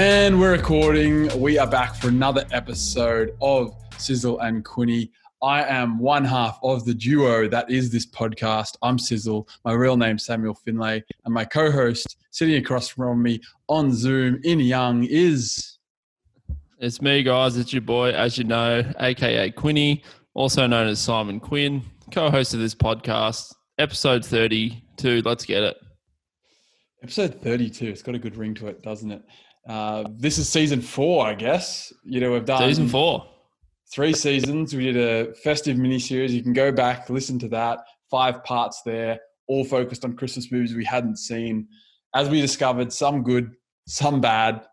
And we're recording. We are back for another episode of Sizzle and Quinny. I am one half of the duo that is this podcast. I'm Sizzle. My real name's Samuel Finlay. And my co host sitting across from me on Zoom in Young is. It's me, guys. It's your boy, as you know, aka Quinny, also known as Simon Quinn, co host of this podcast, episode 32. Let's get it. Episode 32. It's got a good ring to it, doesn't it? Uh, this is season four, I guess. You know, we've done Season four. three seasons. We did a festive mini series. You can go back, listen to that. Five parts there, all focused on Christmas movies we hadn't seen. As we discovered, some good, some bad.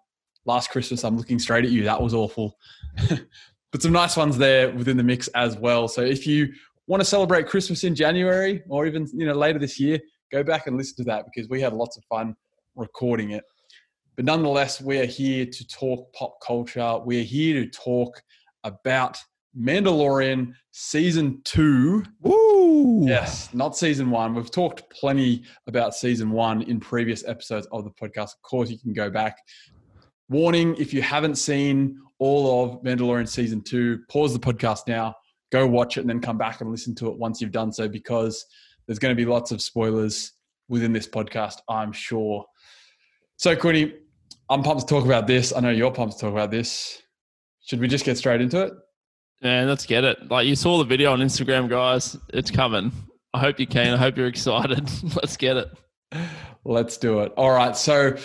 Last Christmas, I'm looking straight at you. That was awful. but some nice ones there within the mix as well. So if you want to celebrate Christmas in January or even you know later this year, go back and listen to that because we had lots of fun recording it. But nonetheless, we are here to talk pop culture. We are here to talk about Mandalorian season two. Woo! Yes, not season one. We've talked plenty about season one in previous episodes of the podcast. Of course, you can go back. Warning if you haven't seen all of Mandalorian season two, pause the podcast now, go watch it, and then come back and listen to it once you've done so because there's going to be lots of spoilers within this podcast, I'm sure. So, Quinny, I'm pumped to talk about this. I know you're pumped to talk about this. Should we just get straight into it? Man, let's get it. Like you saw the video on Instagram, guys. It's coming. I hope you can. I hope you're excited. let's get it. Let's do it. All right. So,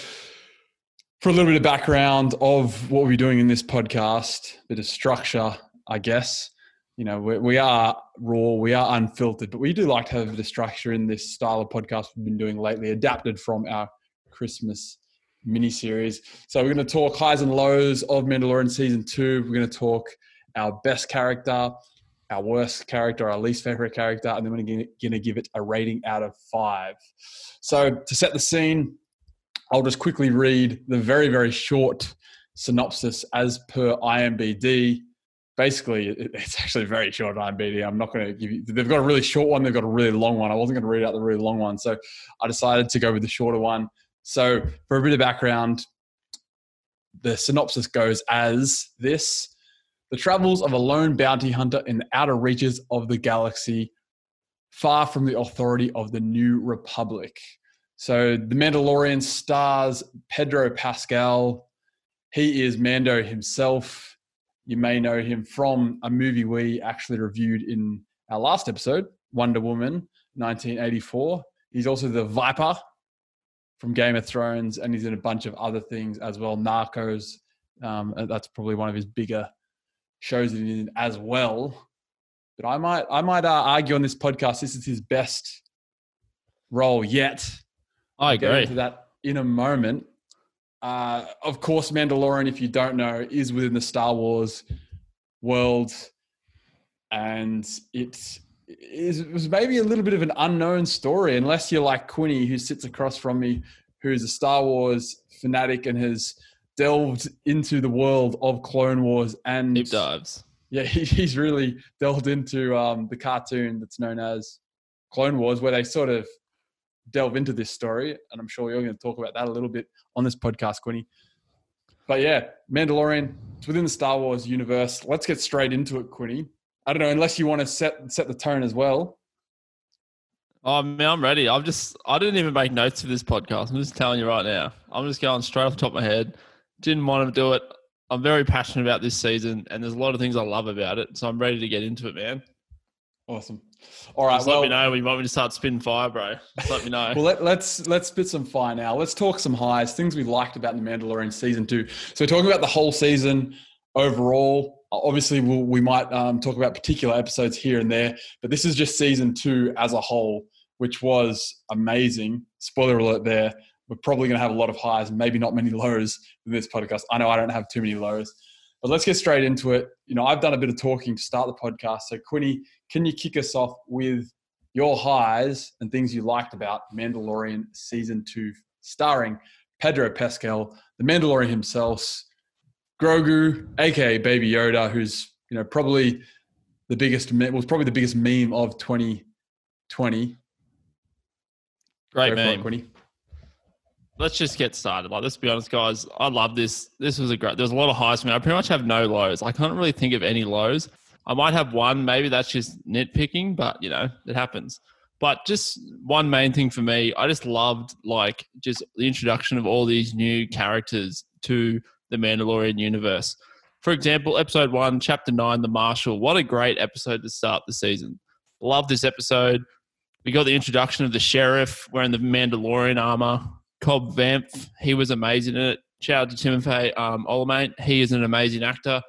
for a little bit of background of what we're doing in this podcast, a bit of structure, I guess. You know, we, we are raw, we are unfiltered, but we do like to have a bit of structure in this style of podcast we've been doing lately, adapted from our Christmas mini series. So, we're going to talk highs and lows of Mandalorian season two. We're going to talk our best character, our worst character, our least favorite character, and then we're going to give it a rating out of five. So, to set the scene, I'll just quickly read the very, very short synopsis as per IMBD. Basically, it's actually very short IMBD. I'm not going to give you, they've got a really short one, they've got a really long one. I wasn't going to read out the really long one. So, I decided to go with the shorter one. So, for a bit of background, the synopsis goes as this The travels of a lone bounty hunter in the outer reaches of the galaxy, far from the authority of the New Republic. So, The Mandalorian stars Pedro Pascal. He is Mando himself. You may know him from a movie we actually reviewed in our last episode, Wonder Woman 1984. He's also the Viper from Game of Thrones, and he's in a bunch of other things as well. Narcos, um, that's probably one of his bigger shows that he's in as well. But I might, I might uh, argue on this podcast this is his best role yet. I Get agree. into that in a moment. Uh, of course, Mandalorian, if you don't know, is within the Star Wars world, and it is it was maybe a little bit of an unknown story, unless you're like Quinny, who sits across from me, who's a Star Wars fanatic and has delved into the world of Clone Wars and Deep dives. yeah, he, he's really delved into um, the cartoon that's known as Clone Wars, where they sort of delve into this story. And I'm sure you're going to talk about that a little bit on this podcast, Quinny. But yeah, Mandalorian, it's within the Star Wars universe. Let's get straight into it, Quinny. I don't know, unless you want to set set the tone as well. Oh man, I'm ready. I've just I didn't even make notes for this podcast. I'm just telling you right now. I'm just going straight off the top of my head. Didn't want to do it. I'm very passionate about this season, and there's a lot of things I love about it. So I'm ready to get into it, man. Awesome. All right. Just well, let me know when you want me to start spinning fire, bro. Just let me know. Well, let, let's let's spit some fire now. Let's talk some highs, things we liked about the Mandalorian season two. So, talking about the whole season overall. Obviously, we'll, we might um, talk about particular episodes here and there, but this is just season two as a whole, which was amazing. Spoiler alert! There, we're probably going to have a lot of highs, maybe not many lows in this podcast. I know I don't have too many lows, but let's get straight into it. You know, I've done a bit of talking to start the podcast. So, Quinny, can you kick us off with your highs and things you liked about Mandalorian season two, starring Pedro Pascal, the Mandalorian himself, Grogu, aka Baby Yoda, who's you know probably the biggest was probably the biggest meme of 2020. Great Go it, let's just get started. Like, let's be honest, guys. I love this. This was a great. There's a lot of highs for me. I pretty much have no lows. I can't really think of any lows. I might have one. Maybe that's just nitpicking, but you know, it happens. But just one main thing for me, I just loved like just the introduction of all these new characters to the Mandalorian universe. For example, episode one, chapter nine, The Marshal. What a great episode to start the season. Love this episode. We got the introduction of the sheriff wearing the Mandalorian armor. Cobb Vanth, he was amazing in it. Shout out to Timothy um, Olyphant. He is an amazing actor.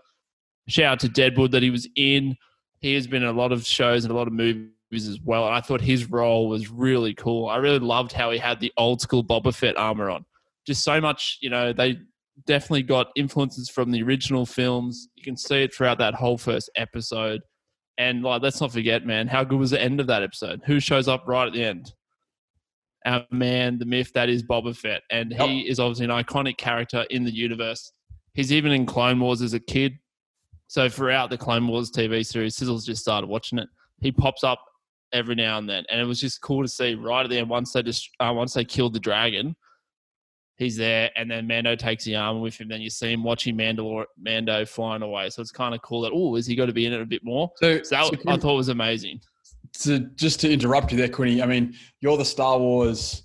Shout out to Deadwood that he was in. He has been in a lot of shows and a lot of movies as well. And I thought his role was really cool. I really loved how he had the old school Boba Fett armor on. Just so much, you know, they definitely got influences from the original films. You can see it throughout that whole first episode. And like, let's not forget, man, how good was the end of that episode? Who shows up right at the end? Our man, the myth that is Boba Fett, and yep. he is obviously an iconic character in the universe. He's even in Clone Wars as a kid. So throughout the Clone Wars TV series, Sizzle's just started watching it. He pops up every now and then, and it was just cool to see right at the end once they just uh, once they killed the dragon he's there, and then Mando takes the armor with him. Then you see him watching Mando, Mando flying away. So it's kind of cool that oh, is he got to be in it a bit more? So, so that so I thought was amazing. To just to interrupt you there, Quinny. I mean, you're the Star Wars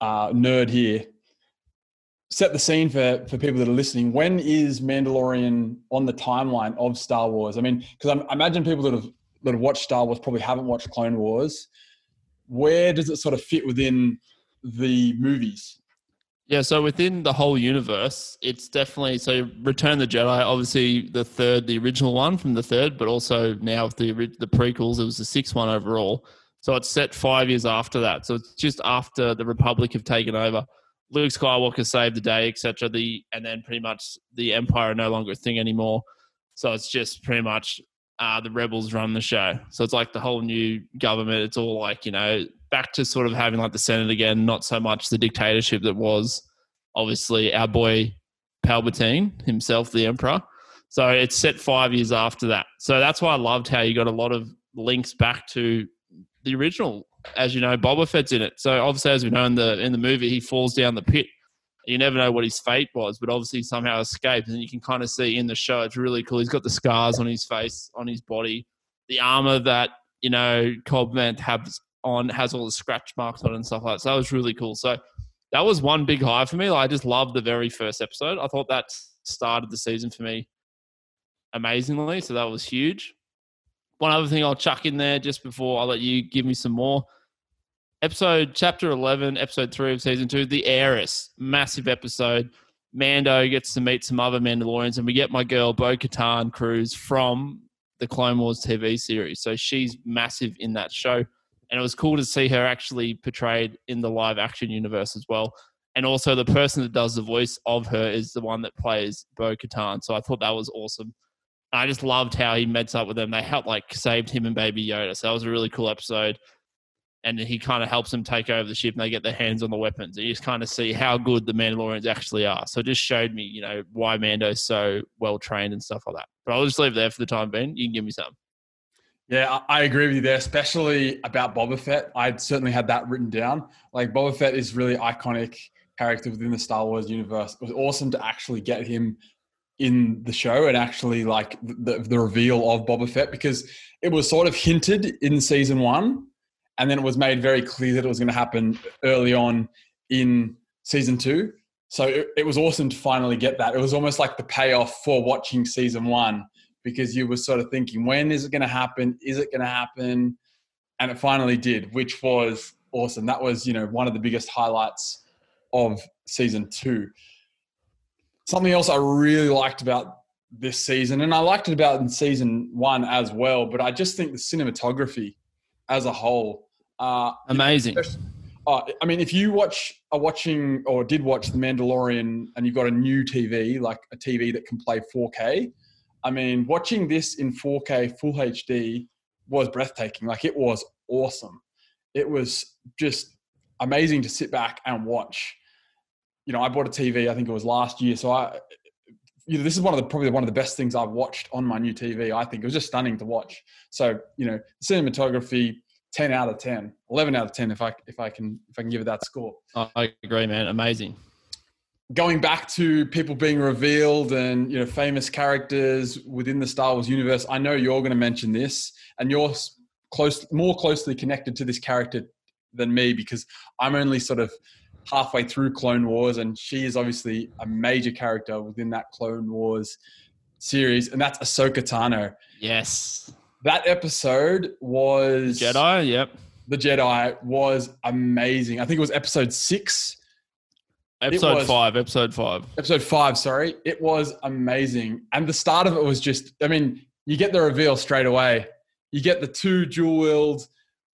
uh, nerd here. Set the scene for for people that are listening. When is Mandalorian on the timeline of Star Wars? I mean, because I imagine people that have that have watched Star Wars probably haven't watched Clone Wars. Where does it sort of fit within the movies? Yeah, so within the whole universe, it's definitely so. Return the Jedi, obviously the third, the original one from the third, but also now with the the prequels, it was the sixth one overall. So it's set five years after that. So it's just after the Republic have taken over. Luke Skywalker saved the day, etc. The and then pretty much the Empire are no longer a thing anymore. So it's just pretty much uh, the rebels run the show. So it's like the whole new government. It's all like you know back to sort of having like the Senate again, not so much the dictatorship that was obviously our boy Palpatine himself, the Emperor. So it's set five years after that. So that's why I loved how you got a lot of links back to the original. As you know, Boba Fett's in it. So obviously, as we know in the in the movie, he falls down the pit you never know what his fate was, but obviously somehow escaped. And you can kind of see in the show, it's really cool. He's got the scars on his face, on his body, the armor that you know Cobb Vanth has on has all the scratch marks on and stuff like that. So that was really cool. So that was one big high for me. Like, I just loved the very first episode. I thought that started the season for me amazingly. So that was huge. One other thing I'll chuck in there just before I let you give me some more episode chapter 11 episode 3 of season 2 the heiress massive episode mando gets to meet some other mandalorians and we get my girl bo katan kryze from the clone wars tv series so she's massive in that show and it was cool to see her actually portrayed in the live action universe as well and also the person that does the voice of her is the one that plays bo katan so i thought that was awesome i just loved how he met up with them they helped like saved him and baby yoda so that was a really cool episode and he kind of helps them take over the ship and they get their hands on the weapons. And you just kind of see how good the Mandalorians actually are. So it just showed me, you know, why Mando's so well trained and stuff like that. But I'll just leave there for the time being. You can give me some. Yeah, I agree with you there, especially about Boba Fett. I'd certainly had that written down. Like Boba Fett is really iconic character within the Star Wars universe. It was awesome to actually get him in the show and actually like the, the reveal of Boba Fett because it was sort of hinted in season one and then it was made very clear that it was going to happen early on in season two. So it, it, was awesome to finally get that. It was almost like the payoff for watching season one because you were sort of thinking, when is it going to happen? Is it going to happen? And it finally did, which was awesome. That was, you know, one of the biggest highlights of season two. Something else I really liked about this season, and I liked it about in season one as well, but I just think the cinematography as a whole uh, Amazing. Uh, I mean, if you watch are watching or did watch The Mandalorian and you've got a new TV, like a TV that can play 4K, I mean, watching this in 4K full HD was breathtaking. Like it was awesome. It was just amazing to sit back and watch. You know, I bought a TV. I think it was last year. So I, you know, this is one of the probably one of the best things I've watched on my new TV. I think it was just stunning to watch. So you know, cinematography, 10 out of 10, 11 out of 10 if I if I can if I can give it that score. I agree, man. Amazing. Going back to people being revealed and you know famous characters within the Star Wars universe, I know you're going to mention this, and you're close more closely connected to this character than me because I'm only sort of halfway through Clone Wars, and she is obviously a major character within that Clone Wars series, and that's Ahsoka Tano. Yes. That episode was Jedi, yep. The Jedi was amazing. I think it was episode six. Episode was, five, episode five. Episode five, sorry. It was amazing. And the start of it was just, I mean, you get the reveal straight away. You get the two dual wield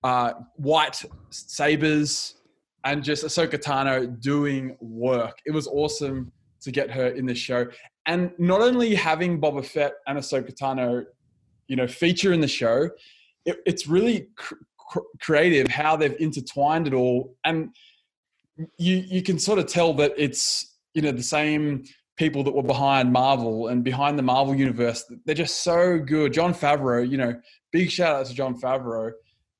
uh, white sabers and just Ahsoka Tano doing work. It was awesome to get her in the show. And not only having Boba Fett and Ahsoka Tano, you know, feature in the show, it, it's really cr- cr- creative how they've intertwined it all. And you you can sort of tell that it's you know the same people that were behind Marvel and behind the Marvel universe. They're just so good. Jon Favreau, you know, big shout out to Jon Favreau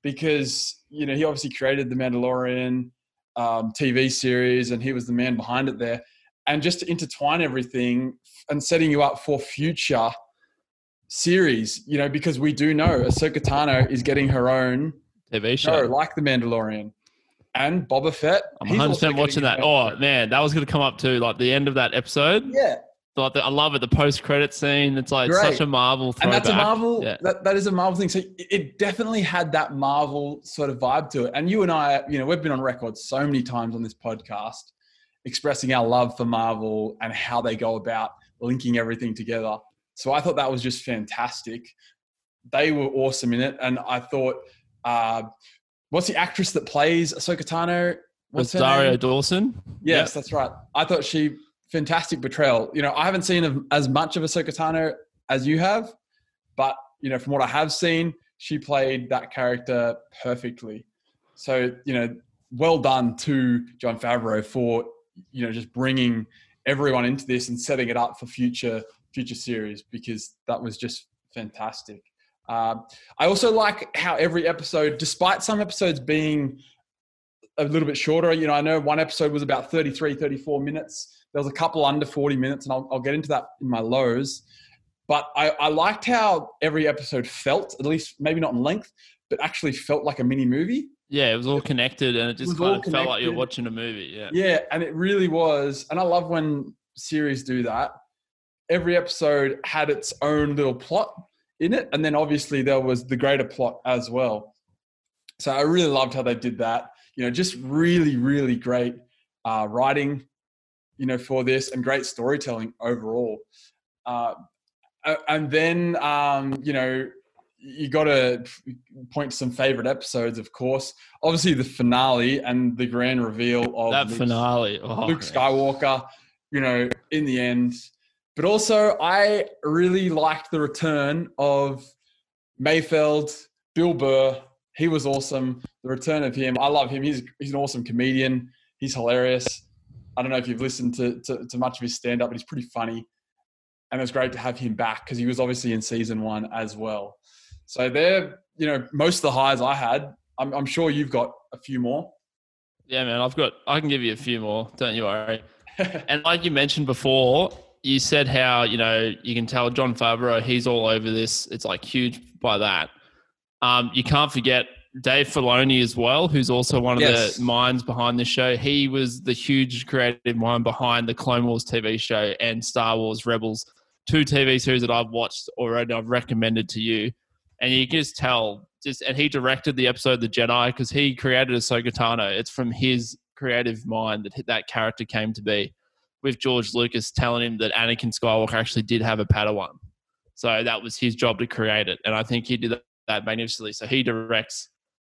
because you know he obviously created the Mandalorian um, TV series, and he was the man behind it there. And just to intertwine everything and setting you up for future series, you know, because we do know Ahsoka Tano is getting her own TV show, like the Mandalorian. And Boba Fett. I'm 100 watching that. Oh man, that was going to come up too. Like the end of that episode. Yeah, like the, I love it. The post credit scene. It's like Great. such a Marvel. Throwback. And that's a Marvel. Yeah. That, that is a Marvel thing. So it definitely had that Marvel sort of vibe to it. And you and I, you know, we've been on record so many times on this podcast expressing our love for Marvel and how they go about linking everything together. So I thought that was just fantastic. They were awesome in it, and I thought, uh, what's the actress that plays Ahsoka Tano? What's Daria name? Dawson? Yes, yep. that's right. I thought she fantastic portrayal. You know, I haven't seen as much of Ahsoka Tano as you have, but you know, from what I have seen, she played that character perfectly. So, you know, well done to Jon Favreau for you know just bringing everyone into this and setting it up for future future series because that was just fantastic. Uh, I also like how every episode, despite some episodes being a little bit shorter, you know, I know one episode was about 33, 34 minutes there was a couple under 40 minutes, and I'll, I'll get into that in my lows. But I, I liked how every episode felt, at least maybe not in length, but actually felt like a mini movie. Yeah, it was all connected, and it just it kind of connected. felt like you're watching a movie. Yeah, yeah, and it really was. And I love when series do that. Every episode had its own little plot in it, and then obviously there was the greater plot as well. So I really loved how they did that. You know, just really, really great uh, writing, you know, for this and great storytelling overall. Uh, and then, um, you know, you got to point to some favorite episodes, of course. Obviously, the finale and the grand reveal of that Luke, finale, oh, Luke Skywalker. You know, in the end, but also I really liked the return of Mayfeld, Bill Burr. He was awesome. The return of him, I love him. He's he's an awesome comedian. He's hilarious. I don't know if you've listened to, to, to much of his stand up, but he's pretty funny. And it's great to have him back because he was obviously in season one as well. So they're, you know, most of the highs I had. I'm, I'm sure you've got a few more. Yeah, man, I've got, I can give you a few more. Don't you worry. and like you mentioned before, you said how, you know, you can tell Jon Favreau, he's all over this. It's like huge by that. Um, you can't forget Dave Filoni as well, who's also one of yes. the minds behind this show. He was the huge creative mind behind the Clone Wars TV show and Star Wars Rebels, two TV series that I've watched already. I've recommended to you, and you can just tell. Just and he directed the episode The Jedi because he created Ahsoka Tano. It's from his creative mind that that character came to be. With George Lucas telling him that Anakin Skywalker actually did have a Padawan, so that was his job to create it, and I think he did that magnificently. So he directs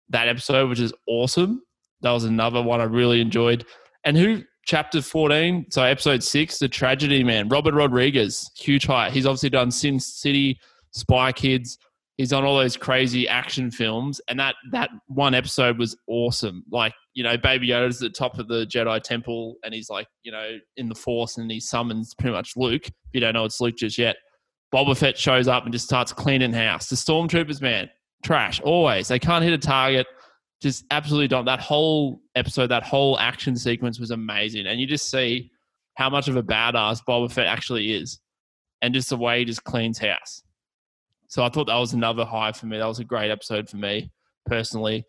that episode, which is awesome. That was another one I really enjoyed. And who chapter 14, so episode six, the tragedy man, Robert Rodriguez, huge height. He's obviously done Sin City, Spy Kids. He's on all those crazy action films, and that that one episode was awesome. Like you know, Baby Yoda's at the top of the Jedi Temple, and he's like you know in the Force, and he summons pretty much Luke. If you don't know it's Luke just yet, Boba Fett shows up and just starts cleaning house. The stormtroopers, man, trash. Always. They can't hit a target. Just absolutely don't. That whole episode, that whole action sequence was amazing. And you just see how much of a badass Boba Fett actually is. And just the way he just cleans house. So I thought that was another high for me. That was a great episode for me personally.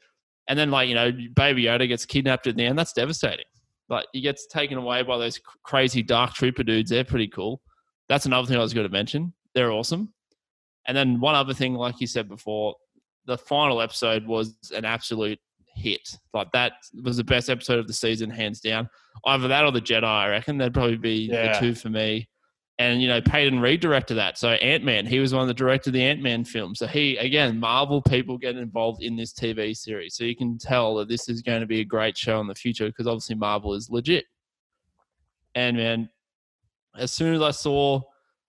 And then, like, you know, Baby Yoda gets kidnapped at the end. That's devastating. Like, he gets taken away by those crazy dark trooper dudes. They're pretty cool. That's another thing I was going to mention. They're awesome. And then one other thing, like you said before, the final episode was an absolute hit. Like that was the best episode of the season, hands down. Either that or the Jedi, I reckon. That'd probably be Yeah. the two for me. And you know, Peyton Reed directed that. So Ant Man, he was one that directed the Ant Man film. So he again, Marvel people get involved in this TV series. So you can tell that this is going to be a great show in the future because obviously Marvel is legit. And man, as soon as I saw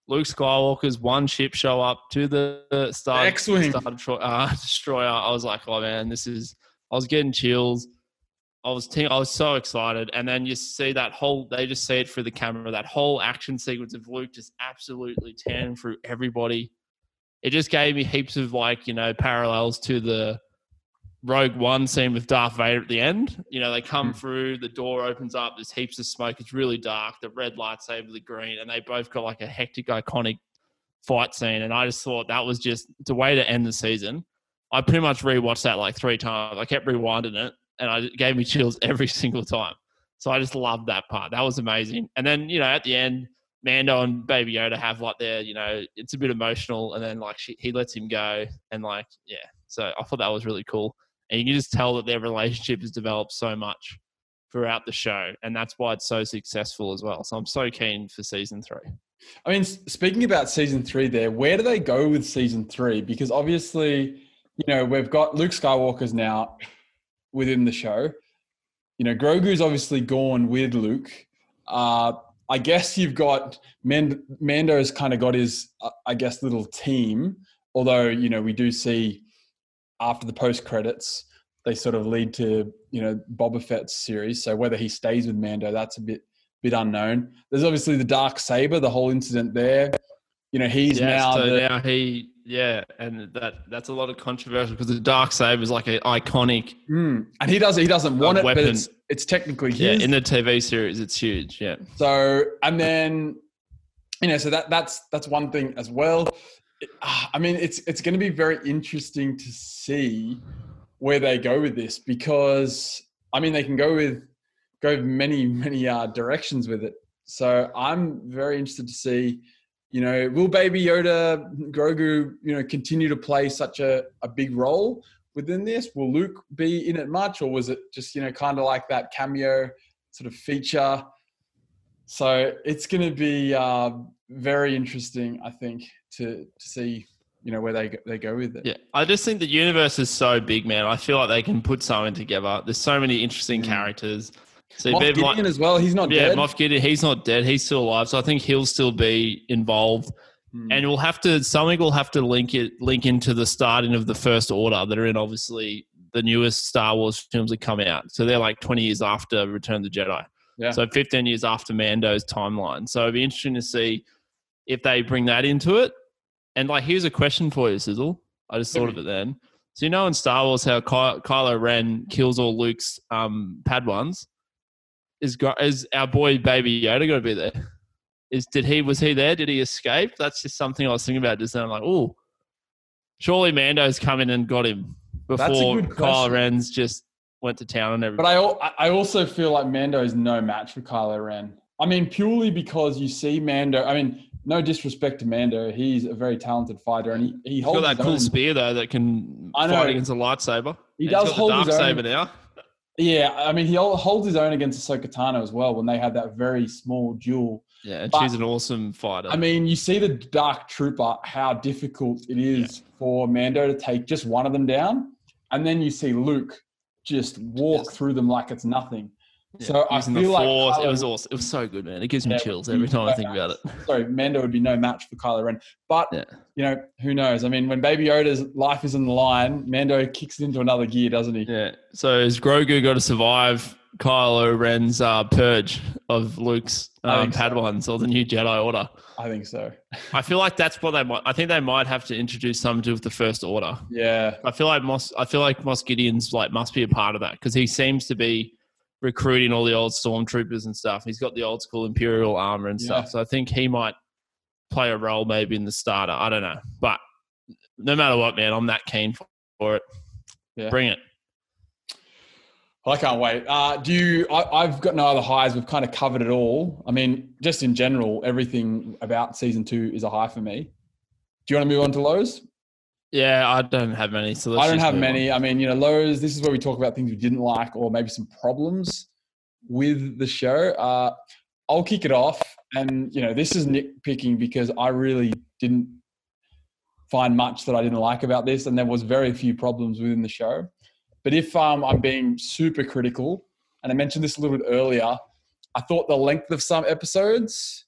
Luke Skywalker's one ship show up to the Star, X-Wing. Star Destroyer, uh, Destroyer, I was like, oh man, this is. I was getting chills. I was te- I was so excited, and then you see that whole. They just see it through the camera. That whole action sequence of Luke just absolutely tearing through everybody. It just gave me heaps of like you know parallels to the Rogue One scene with Darth Vader at the end. You know, they come Hmm. through, the door opens up, there's heaps of smoke. It's really dark. The red lightsaber, the green, and they both got like a hectic, iconic fight scene. And I just thought that was just the way to end the season. I pretty much rewatched that like three times. I kept rewinding it, and I, it gave me chills every single time. So I just loved that part. That was amazing. And then you know at the end, Mando and Baby Yoda have like their you know it's a bit emotional, and then like she, he lets him go, and like yeah. So I thought that was really cool, and you can just tell that their relationship has developed so much throughout the show, and that's why it's so successful as well. So I'm so keen for season three. I mean, speaking about season three, there, where do they go with season three? Because obviously, you know, we've got Luke Skywalker's now within the show. You know, Grogu's obviously gone with Luke. Uh, I guess you've got Mand- Mando's kind of got his, uh, I guess, little team. Although you know, we do see after the post credits, they sort of lead to you know Boba Fett's series. So whether he stays with Mando, that's a bit bit unknown. There's obviously the dark saber, the whole incident there. You know, he's yeah, now so the, now he yeah, and that that's a lot of controversial because the dark saber is like an iconic Mm. and he does he doesn't want it, weapon. but it's it's technically yeah his. in the TV series. It's huge. Yeah, so and then you know, so that that's that's one thing as well. Ah, I mean, it's it's going to be very interesting to see where they go with this because I mean, they can go with go many many uh, directions with it. So I'm very interested to see. You know, will Baby Yoda, Grogu, you know, continue to play such a, a big role within this? Will Luke be in it much, or was it just you know kind of like that cameo sort of feature? So it's going to be uh, very interesting, I think, to to see you know where they go, they go with it. yeah. I just think the universe is so big, man. I feel like they can put something together. There's so many interesting Mm. characters. So Moff Gideon like, as well. He's not dead. yeah, dead. Moff Gideon, he's not dead. He's still alive. So I think he'll still be involved. Hmm. and we'll have to something will have to link it link into the starting of the first order that are in obviously the newest Star Wars films that come out. So they're like 20 years after Return of the Jedi. Yeah. So 15 years after Mando's timeline. So it'd be interesting to see if they bring that into it. And like, here's a question for you, Sizzle. I just thought of it then. So you know in Star Wars how Ky- Kylo Ren kills all Luke's um, Padawans? Is is our boy Baby Yoda going to be there? Is did he was he there? Did he escape? That's just something I was thinking about just then. I'm like, oh, surely Mando's come in and got him before Kylo. Ren's just went to town and everything. But I I also feel like Mando is no match for Kylo Ren. I mean, purely because you see Mando. I mean, no disrespect to Mando, he's a very talented fighter, and he, he He's holds got that cool own. spear though that can I know. fight against a lightsaber. He And does hold the dark his own. saber now. Yeah, I mean, he holds his own against Ahsoka Tano as well when they had that very small duel. Yeah, and But- she's an awesome fighter. I mean, you see the Dark Trooper, how difficult it is for Mando to take just one of them down, and then you see Luke just walk Yes. through them like it's nothing. Yeah, so I feel like force, it was awesome. It was so good, man. It gives me Yeah, chills every time I think about it. Sorry, Mando would be no match for Kylo Ren. But Yeah. you know, who knows? I mean, when Baby Yoda's life is in the line, Mando kicks it into another gear, doesn't he? Yeah. So is Grogu got to survive Kylo Ren's uh, purge of Luke's um, think so. Padawans or the new Jedi Order. I think so. I feel like that's what they might. I think they might have to introduce something to do with the First Order. Yeah, I feel like Moff. I feel like Moff Gideon's like must be a part of that because he seems to be recruiting all the old stormtroopers and stuff. He's got the old school Imperial armor and Yeah. stuff. So I think he might play a role maybe in the starter. I don't know, but no matter what, man, I'm that keen for, it. Yeah. Bring it. I can't wait. Uh, do you? I, I've got no other highs. We've kind of covered it all. I mean, just in general, everything about season two is a high for me. Do you want to move on to lows? Yeah, I don't have many. So I don't have many. I mean, you know, lows. This is where we talk about things we didn't like, or maybe some problems with the show. Uh, I'll kick it off, and you know, this is nitpicking because I really didn't find much that I didn't like about this, and there was very few problems within the show. But if um, I'm being super critical, and I mentioned this a little bit earlier, I thought the length of some episodes,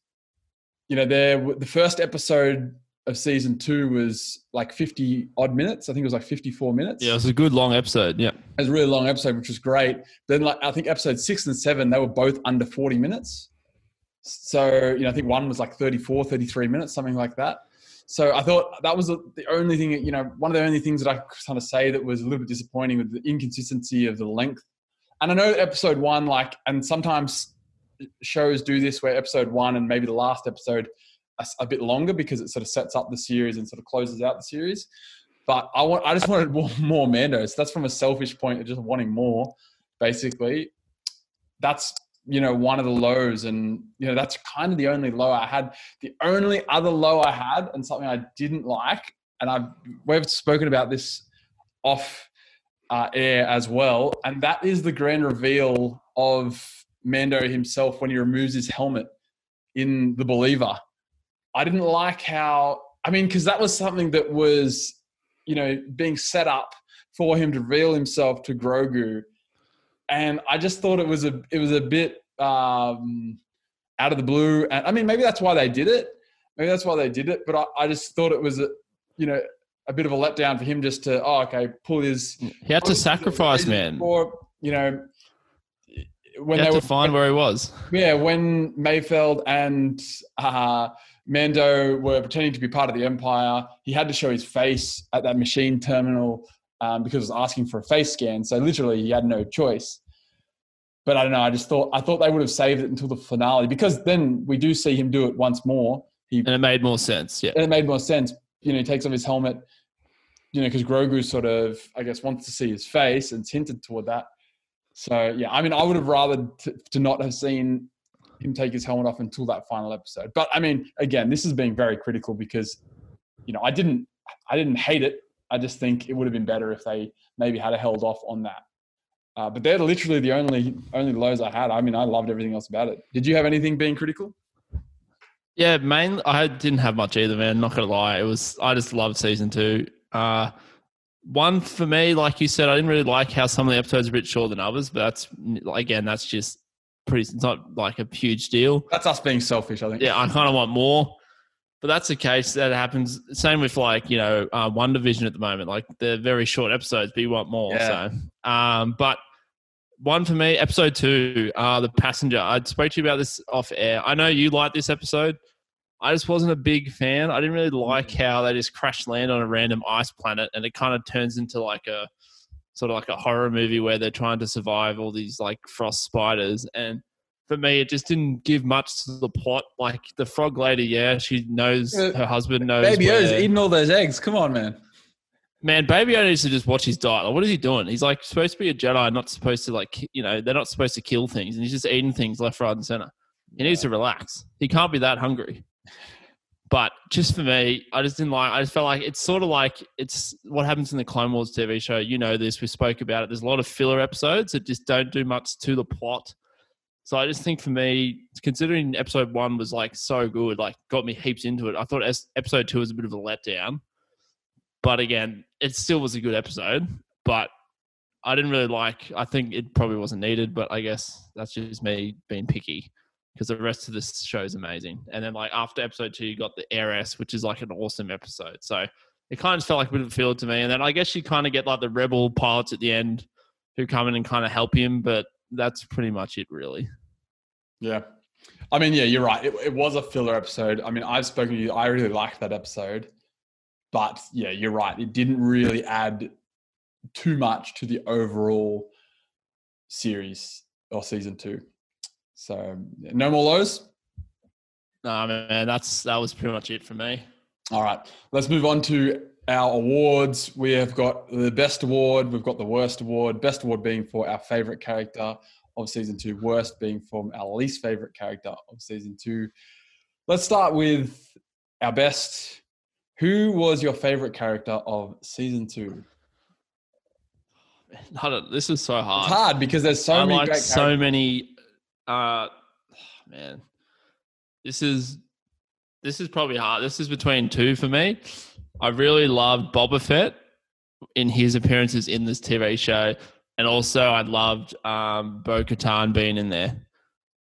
you know, there the first episode of season two was like 50 odd minutes. I think it was like 54 minutes. Yeah, it was a good long episode. Yeah. It was a really long episode, which was great. Then, like I think episode six and seven, they were both under 40 minutes. So, you know, I think one was like 34, 33 minutes, something like that. So I thought that was the only thing, that, you know, one of the only things that I could kind of say that was a little bit disappointing with the inconsistency of the length. And I know episode one, like, and sometimes shows do this where episode one and maybe the last episode a, a bit longer because it sort of sets up the series and sort of closes out the series. But I want, I just wanted more, Mando. So that's from a selfish point of just wanting more, basically. That's you know one of the lows, and you know that's kind of the only low I had. The only other low I had, and something I didn't like, and I've we've spoken about this off uh, air as well, and that is the grand reveal of Mando himself when he removes his helmet in The Believer. I didn't like how, I mean, because that was something that was, you know, being set up for him to reveal himself to Grogu, and I just thought it was a, it was a bit um, out of the blue. And I mean, maybe that's why they did it. Maybe that's why they did it. But I, I just thought it was, a, you know, a bit of a letdown for him just to, oh, okay, pull his He had to sacrifice, man. Or you know, when He they had were to find where he was. yeah, when Mayfeld and uh, Mando were pretending to be part of the Empire, he had to show his face at that machine terminal um, because it was asking for a face scan. So literally, he had no choice. But I don't know. I just thought I thought they would have saved it until the finale because then we do see him do it once more. He And it made more sense. Yeah. and it made more sense. You know, he takes off his helmet. You know, because Grogu sort of, I guess, wants to see his face and it's hinted toward that. So yeah, I mean, I would have rather t- to not have seen him take his helmet off until that final episode. But I mean, again, this is being very critical because, you know, I didn't, I didn't hate it. I just think it would have been better if they maybe had a held off on that. Uh, but they're literally the only only lows I had. I mean, I loved everything else about it. Did you have anything being critical? Yeah, main. I didn't have much either, man. Not gonna lie, it was. I just loved season two. Uh, one for me, like you said, I didn't really like how some of the episodes are a bit shorter than others, but that's again, that's just pretty. It's not like a huge deal. That's us being selfish, I think. Yeah, I kind of want more, but that's the case. That happens. Same with like you know uh, WandaVision at the moment. Like they're very short episodes, but you want more. Yeah. So, um, but one for me, episode two, uh, the passenger. I spoke to you about this off air. I know you like this episode. I just wasn't a big fan. I didn't really like how they just crash land on a random ice planet, and it kind of turns into like a sort of like a horror movie where they're trying to survive all these like frost spiders. And for me, it just didn't give much to the plot. Like the frog lady, yeah, she knows Uh, her husband knows. Baby O's where- eating all those eggs. Come on, man. Man, Baby O needs to just watch his diet. Like, what is he doing? He's like supposed to be a Jedi, not supposed to like you know they're not supposed to kill things, and he's just eating things left, right, and center. He needs to relax. He can't be that hungry. But just for me, I just didn't like. I just felt like it's sort of like it's what happens in the Clone Wars TV show. You know this. We spoke about it. There's a lot of filler episodes that just don't do much to the plot. So I just think for me, considering episode one was like so good, like got me heaps into it. I thought episode two was a bit of a letdown. But again, it still was a good episode. But I didn't really like. I think it probably wasn't needed. But I guess that's just me being picky because the rest of this show is amazing. And then like after episode two, you got the heiress, which is like an awesome episode. So it kind of felt like a bit of a to me. And then I guess you kind of get like the rebel pilots at the end who come in and kind of help him. But that's pretty much it, really. Yeah. I mean, yeah, you're right. It, it was a filler episode. I mean, I've spoken to you. I really liked that episode. But yeah, you're right. It didn't really add too much to the overall series or season two. So no more lows. No, man, that's that was pretty much it for me. All right, let's move on to our awards. We have got the best award, we've got the worst award. Best award being for our favorite character of season two, worst being from our least favorite character of season two. Let's start with our best. Who was your favorite character of season two? this is so hard. It's hard because there's so I many like so many. Uh, man, this is this is probably hard. This is between two for me. I really loved Boba Fett in his appearances in this TV show, and also I loved um, Bo Katan being in there.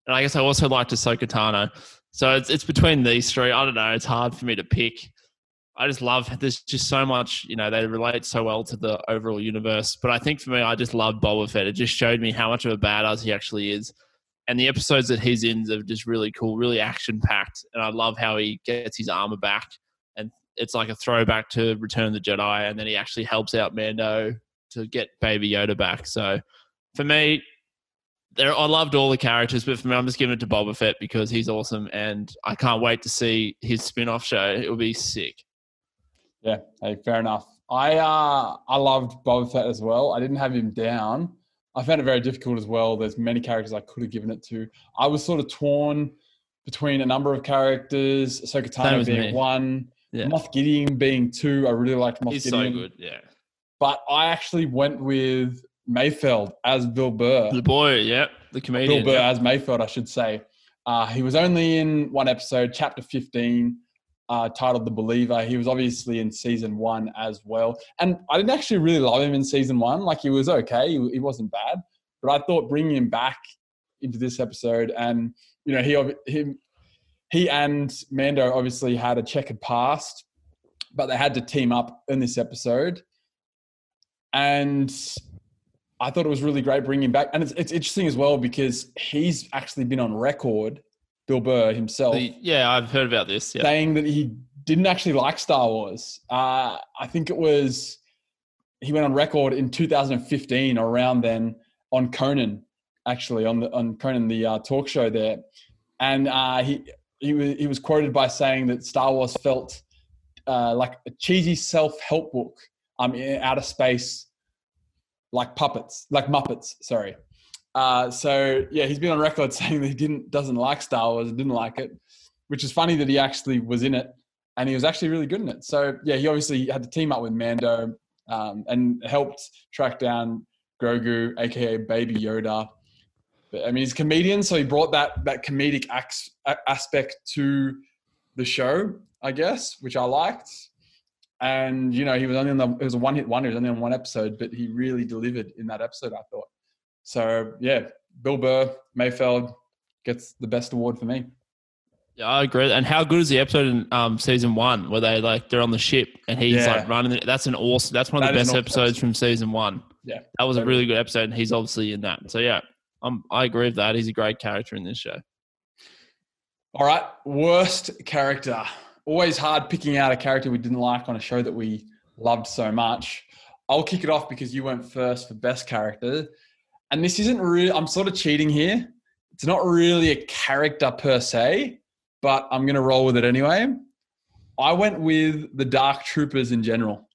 And I guess I also liked Ahsoka Tano. So it's it's between these three. I don't know. It's hard for me to pick. I just love there's just so much, you know, they relate so well to the overall universe. But I think for me, I just love Boba Fett. It just showed me how much of a badass he actually is. And the episodes that he's in are just really cool, really action packed. And I love how he gets his armor back. And it's like a throwback to Return of the Jedi. And then he actually helps out Mando to get Baby Yoda back. So for me, there I loved all the characters, but for me, I'm just giving it to Boba Fett because he's awesome. And I can't wait to see his spin off show. It will be sick. Yeah, hey, fair enough. I uh I loved Boba Fett as well. I didn't have him down. I found it very difficult as well. There's many characters I could have given it to. I was sort of torn between a number of characters. Ahsoka Tano being me. one, Yeah. Moff Gideon being two. I really liked Moff He's Gideon. so good. Yeah. But I actually went with Mayfeld as Bill Burr. The boy, yeah. The comedian. Bill Burr yeah. as Mayfeld, I should say. Uh, he was only in one episode, chapter 15, uh, titled The Believer. He was obviously in season one as well. And I didn't actually really love him in season one. Like, he was okay, he, he wasn't bad. But I thought bringing him back into this episode, and, you know, he, he, he and Mando obviously had a checkered past, but they had to team up in this episode. And I thought it was really great bringing him back. And it's, it's interesting as well because he's actually been on record, Bill Burr himself, The- yeah, I've heard about this. Yeah. saying that he didn't actually like Star Wars. Uh, I think it was, he went on record in 2015 around then on Conan, actually, on, the, on Conan, the uh, talk show there. And uh, he, he, was, he was quoted by saying that Star Wars felt uh, like a cheesy self help book um, in outer space like puppets, like Muppets. Sorry. Uh, so yeah, he's been on record saying that he didn't doesn't like Star Wars, didn't like it, which is funny that he actually was in it and he was actually really good in it. So yeah, he obviously had to team up with Mando um, and helped track down Grogu, aka Baby Yoda. But, I mean, he's a comedian, so he brought that that comedic ax- aspect to the show, I guess, which I liked and you know he was only on the it was a one hit wonder. He was only on one episode, but he really delivered in that episode. I thought. So yeah, Bill Burr Mayfeld gets the best award for me. Yeah, I agree. And how good is the episode in um, season one where they like they're on the ship and he's Yeah. like running? That's an awesome. That's one of That the best awesome episodes from season one. Yeah, that was a really good episode, and he's obviously in that. So yeah, um, I agree with that. He's a great character in this show. All right, worst character. Always hard picking out a character we didn't like on a show that we loved so much. I'll kick it off because you went first for best character. And this isn't really, I'm sort of cheating here. It's not really a character per se, but I'm going to roll with it anyway. I went with the Dark Troopers in general.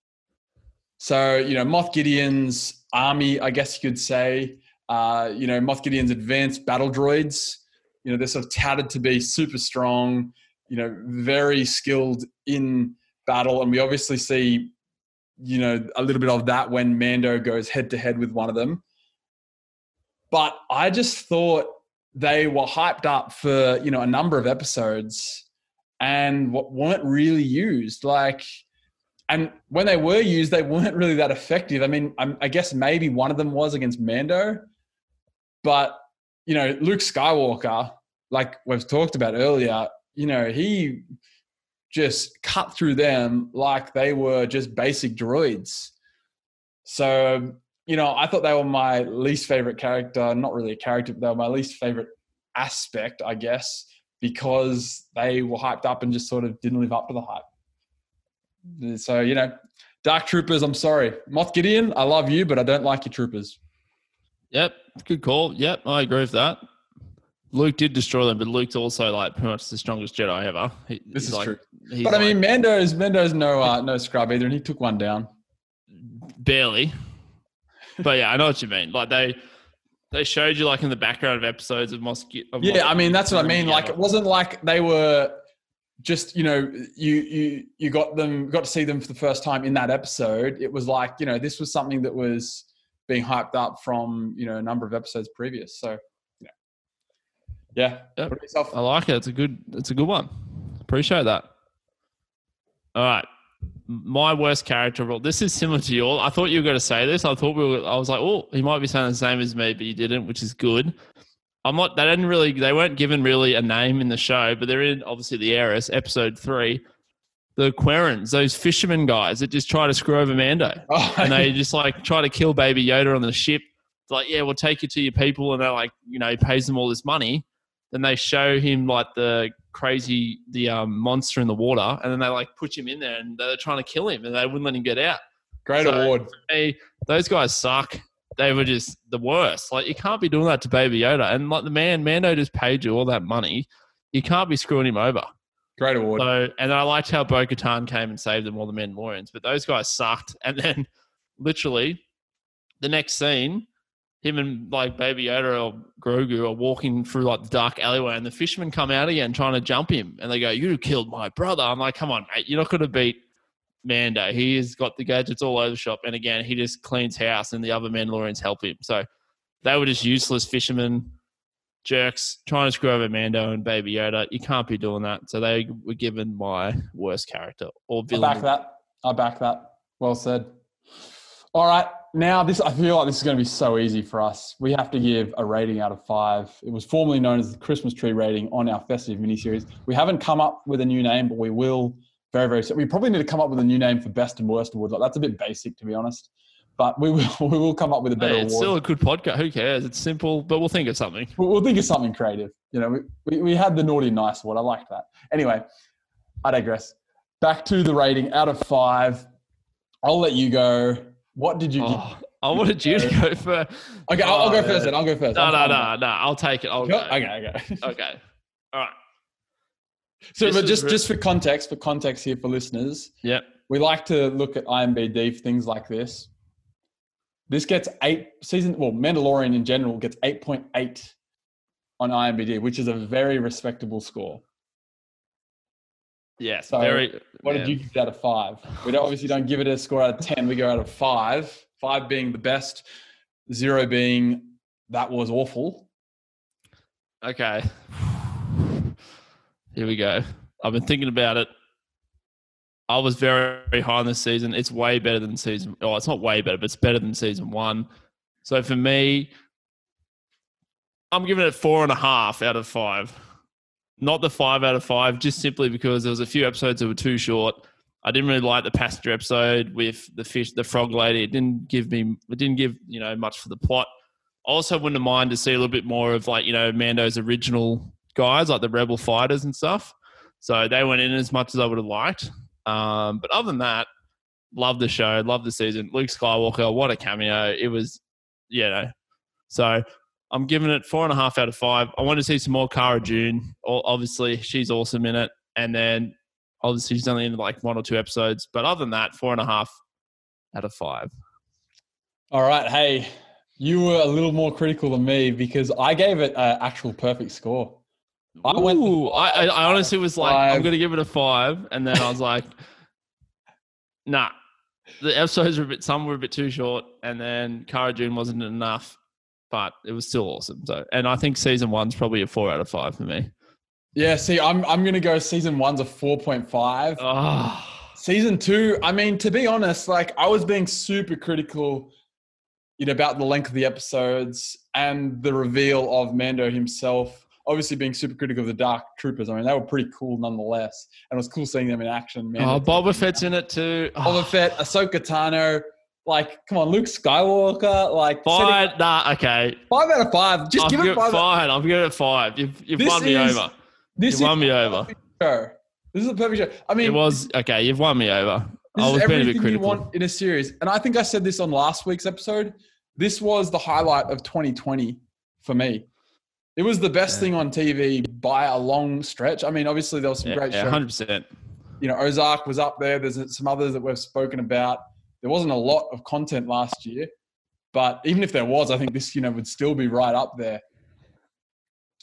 So, you know, Moff Gideon's army, I guess you could say, uh, you know, Moff Gideon's advanced battle droids you know they're sort of touted to be super strong you know very skilled in battle and we obviously see you know a little bit of that when mando goes head to head with one of them but i just thought they were hyped up for you know a number of episodes and weren't really used like and when they were used they weren't really that effective i mean I'm, i guess maybe one of them was against mando but you know, Luke Skywalker, like we've talked about earlier, you know, he just cut through them like they were just basic droids. So you know, I thought they were my least favorite character. Not really a character, but they were my least favorite aspect, I guess, because they were hyped up and just sort of didn't live up to the hype. So, you know, Dark Troopers, I'm sorry. Moff Gideon, I love you, but I don't like your troopers. Yep, good call. Yep, I agree with that. Luke did destroy them, but Luke's also like pretty much the strongest Jedi ever. He, This is like, true. But I mean, like, Mando's Mando's no uh, no scrub either, and he took one down. barely. But yeah, I know what you mean. Like they they showed you like in the background of episodes of Mos. Of Yeah, Mos- I mean that's what I mean. Like it wasn't like they were just you know you you you got them got to see them for the first time in that episode. It was like you know this was something that was being hyped up from you know a number of episodes previous. So yeah, yeah. Yep. I like it. It's a good. It's a good one. Appreciate that. All right, my worst character role. This is similar to yours. I thought you were going to say this. I thought we were. I was like, oh, he might be saying the same as me, but you didn't, which is good. I'm not. They didn't really. They weren't given really a name in the show, but they're in obviously the heiress episode three. The Quarrens, those fishermen guys that just try to screw over Mando Oh, and they just like try to kill Baby Yoda on the ship. It's like, yeah, we'll take you to your people, and they're like, you know, he pays them all this money. Then they show him like the crazy the um, monster in the water, and then they like push him in there, and they're trying to kill him, and they wouldn't let him get out. great So- award. Hey, those guys suck. They were just the worst. Like you can't be doing that to Baby Yoda, and like the man Mando just paid you all that money. You can't be screwing him over. Great award. So, and I liked how Bo Katan came and saved them all the Mandalorians, but those guys sucked. And then, literally, the next scene, him and like Baby Yoda or Grogu are walking through like the dark alleyway, and the fishermen come out again trying to jump him, and they go, "You killed my brother." I'm like, "Come on, mate, you're not going to beat Mando. He has got the gadgets all over the shop, and again, he just cleans house, and the other Mandalorians help him." So they were just useless fishermen jerks trying to screw over Mando and Baby Yoda. You can't be doing that. So they were given my worst character or I villain. back that. I back that. Well said. All right. Now this I feel like this is going to be so easy for us. We have to give a rating out of five. It was formerly known as the Christmas tree rating on our festive miniseries. We haven't come up with a new name, but we will very, very soon. We probably need to come up with a new name for best and worst awards. Like that's a bit basic to be honest. But we will we will come up with a better Hey, it's award. still a good podcast. Who cares? It's simple, but we'll think of something. We'll, we'll think of something creative. You know, we, we, we had the naughty nice award. I liked that. Anyway, I digress. Back to the rating out of five. I'll let you go. What did you? Oh, I wanted you to go first. Okay, I'll, I'll Oh, go first then. I'll go first. No, no, no, no. I'll take it. I'll go. Okay, okay. Okay. All right. So, This but just just for context, for context here for listeners, Yep. we like to look at IMBD for things like this. This gets eight season. Well, Mandalorian in general gets eight point eight on IMBD, which is a very respectable score. Yes. So, very. What yeah. did you give it out of five? We don't, obviously don't give it a score out of 10. We go out of five, five being the best, zero being that was awful. Okay. Here we go. I've been thinking about it. I was very, very high on this season. It's way better than season. Oh, it's not way better, but it's better than season one. So for me, I'm giving it four and a half out of five. Not the five out of five, just simply because there was a few episodes that were too short. I didn't really like the passenger episode with the fish, the frog lady. It didn't give me, it didn't give you know much for the plot. I also wouldn't mind to see a little bit more of like you know Mando's original guys, like the rebel fighters and stuff. So they went in as much as I would have liked. Um, but other than that, love the show, love the season. Luke Skywalker, what a cameo! It was, you know. So I'm giving it four and a half out of five. I want to see some more Cara Dune. Obviously, she's awesome in it, and then obviously she's only in like one or two episodes. But other than that, four and a half out of five. All right. Hey, you were a little more critical than me because I gave it an actual perfect score. I went Ooh, I, I, I honestly was like, I'm going to give it a five, and then I was like, nah. The episodes were a bit, some were a bit too short, and then Cara Dune wasn't enough, but it was still awesome. So, and I think season one's probably a four out of five for me. Yeah, see, I'm I'm gonna go season one's a 4.5. Oh, ah. Season two, I mean, to be honest, like I was being super critical, you know, about the length of the episodes and the reveal of Mando himself. Obviously, being super critical of the Dark Troopers. I mean, they were pretty cool nonetheless, and it was cool seeing them in action. oh Mando, Boba Fett's in it too. Oh, Boba ah. Fett, Ahsoka Tano, Like, come on, Luke Skywalker. Like, setting- Nah. Okay. five out of five. Just I'll give it five. fine. I'm give it five. You've, you've This won me is- over. This You is won me over. show. This is a perfect show. I mean, It was okay. You've won me over. This I is was being a everything you want in a series. And I think I said this on last week's episode. This was the highlight of 2020 for me. It was the best Yeah. thing on TV by a long stretch. I mean, obviously there was some Yeah, great yeah, shows. hundred percent. You know, Ozark was up there. There's some others that we've spoken about. There wasn't a lot of content last year, but even if there was, I think this, you know, would still be right up there.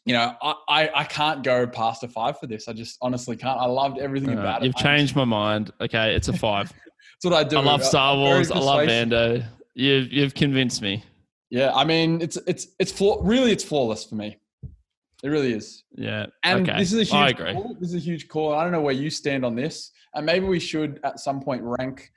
You know, I, I, I can't go past a five for this. I just honestly can't. I loved everything about it. You've changed my mind. Okay, it's a five. That's what I do. I love Star Wars. I love. Mando. You've you've convinced me. Yeah, I mean, it's it's it's flaw- really it's flawless for me. It really is. Yeah. And okay. this is a huge I agree. call. This is a huge call. I don't know where you stand on this. And maybe we should at some point rank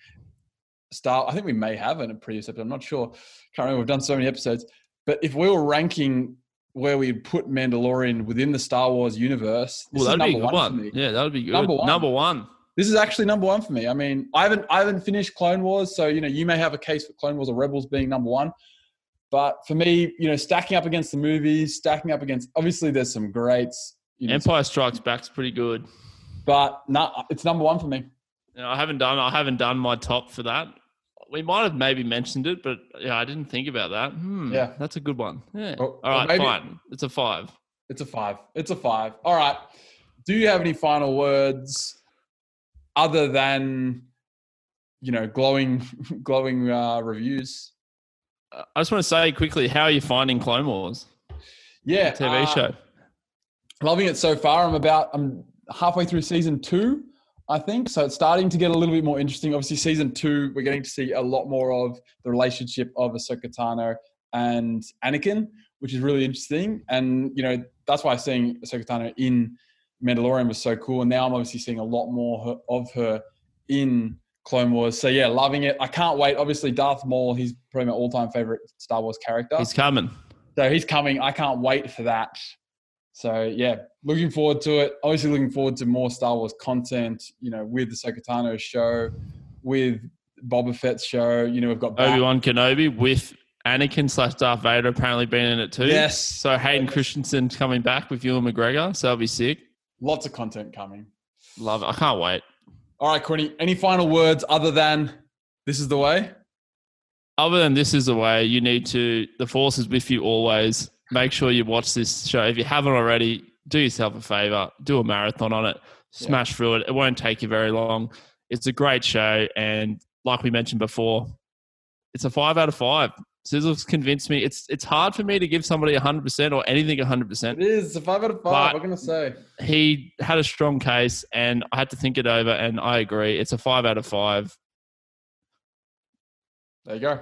Star. I think we may have in a previous episode. I'm not sure. Can't remember. We've done so many episodes. But if we were ranking where we'd put Mandalorian within the Star Wars universe, this Well, that'd be a good one, for one. me. Yeah, that would be good. Number one. Number one. This is actually number one for me. I mean, I haven't I haven't finished Clone Wars, so you know you may have a case for Clone Wars or Rebels being number one. But for me, you know, stacking up against the movies, stacking up against obviously there's some greats, you know, Empire Strikes Back's pretty good. but no, it's number one for me. You know, I haven't done I haven't done my top for that. We might have maybe mentioned it, but yeah, I didn't think about that. Hmm, Yeah. that's a good one. Yeah. Or- All or maybe- fine. It's a five. It's a five. It's a five. All right. Do you have any final words other than you know glowing glowing uh, reviews? Uh, I just want to say quickly, how are you finding Clone Wars Yeah, TV uh, show? loving it so far. I'm about I'm halfway through season two, I think. So it's starting to get a little bit more interesting. Obviously, season two, we're getting to see a lot more of the relationship of Ahsoka Tano and Anakin, which is really interesting. And you know that's why seeing Ahsoka Tano in Mandalorian was so cool. And now I'm obviously seeing a lot more of her in Clone Wars. So yeah, loving it. I can't wait. Obviously, Darth Maul, he's probably my all-time favorite Star Wars character. He's coming. So he's coming. I can't wait for that. So yeah, looking forward to it. Obviously, looking forward to more Star Wars content. You know, with the Ahsoka Tano show, with Boba Fett's show. You know, we've got Obi Wan Kenobi with Anakin slash Darth Vader apparently being in it too. Yes. So Hayden Christensen coming back with Ewan McGregor. So that'll be sick. lots of content coming. Love it. I can't wait. All right, Quinny. Any final words other than this is the way? Other than this is the way, you need to, the force is with you always. Make sure you watch this show. If you haven't already, do yourself a favor, do a marathon on it, smash through it. It won't take you very long. It's a great show. And like we mentioned before, it's a five out of five. Sizzle's convinced me. It's it's hard for me to give somebody 100% or anything 100%. It is. A five out of five. But- what can I say? He had a strong case, and I had to think it over, and I agree. It's a five out of five. There you go.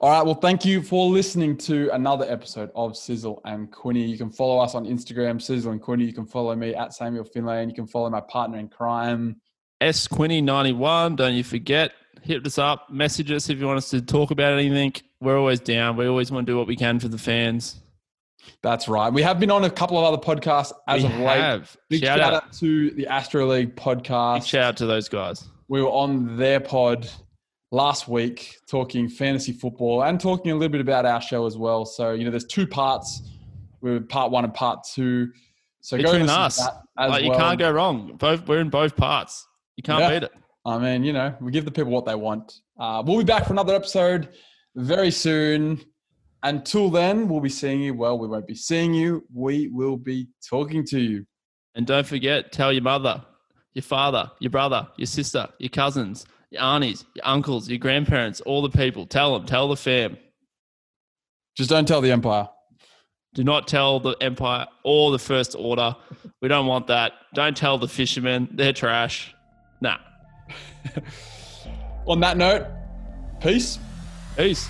All right. Well, thank you for listening to another episode of Sizzle and Quinny. You can follow us on Instagram, Sizzle and Quinny. You can follow me at Samuel Finlay, and you can follow my partner in crime. S Quinny ninety one. Don't you forget. Hit us up. Message us if you want us to talk about anything. We're always down. We always want to do what we can for the fans. That's right. We have been on a couple of other podcasts as we of late. have. Big shout, shout, out. out. to the Astro League podcast. Big shout out to those guys. We were on their pod last week talking fantasy football and talking a little bit about our show as well. So, you know, there's two parts. We're part one and part two. So Between to us, that as Like, you well. can't go wrong. Both we're in both parts. You can't Yeah. beat it. I mean, you know, we give the people what they want. Uh, we'll be back for another episode very soon. Until then, we'll be seeing you. Well, we won't be seeing you. We will be talking to you. And don't forget, tell your mother, your father, your brother, your sister, your cousins, your aunties, your uncles, your grandparents, all the people. Tell them. Tell the fam. Just don't tell the Empire. Do not tell the Empire or the First Order. We don't want that. Don't tell the fishermen. They're trash. Nah. On that note, peace. Peace.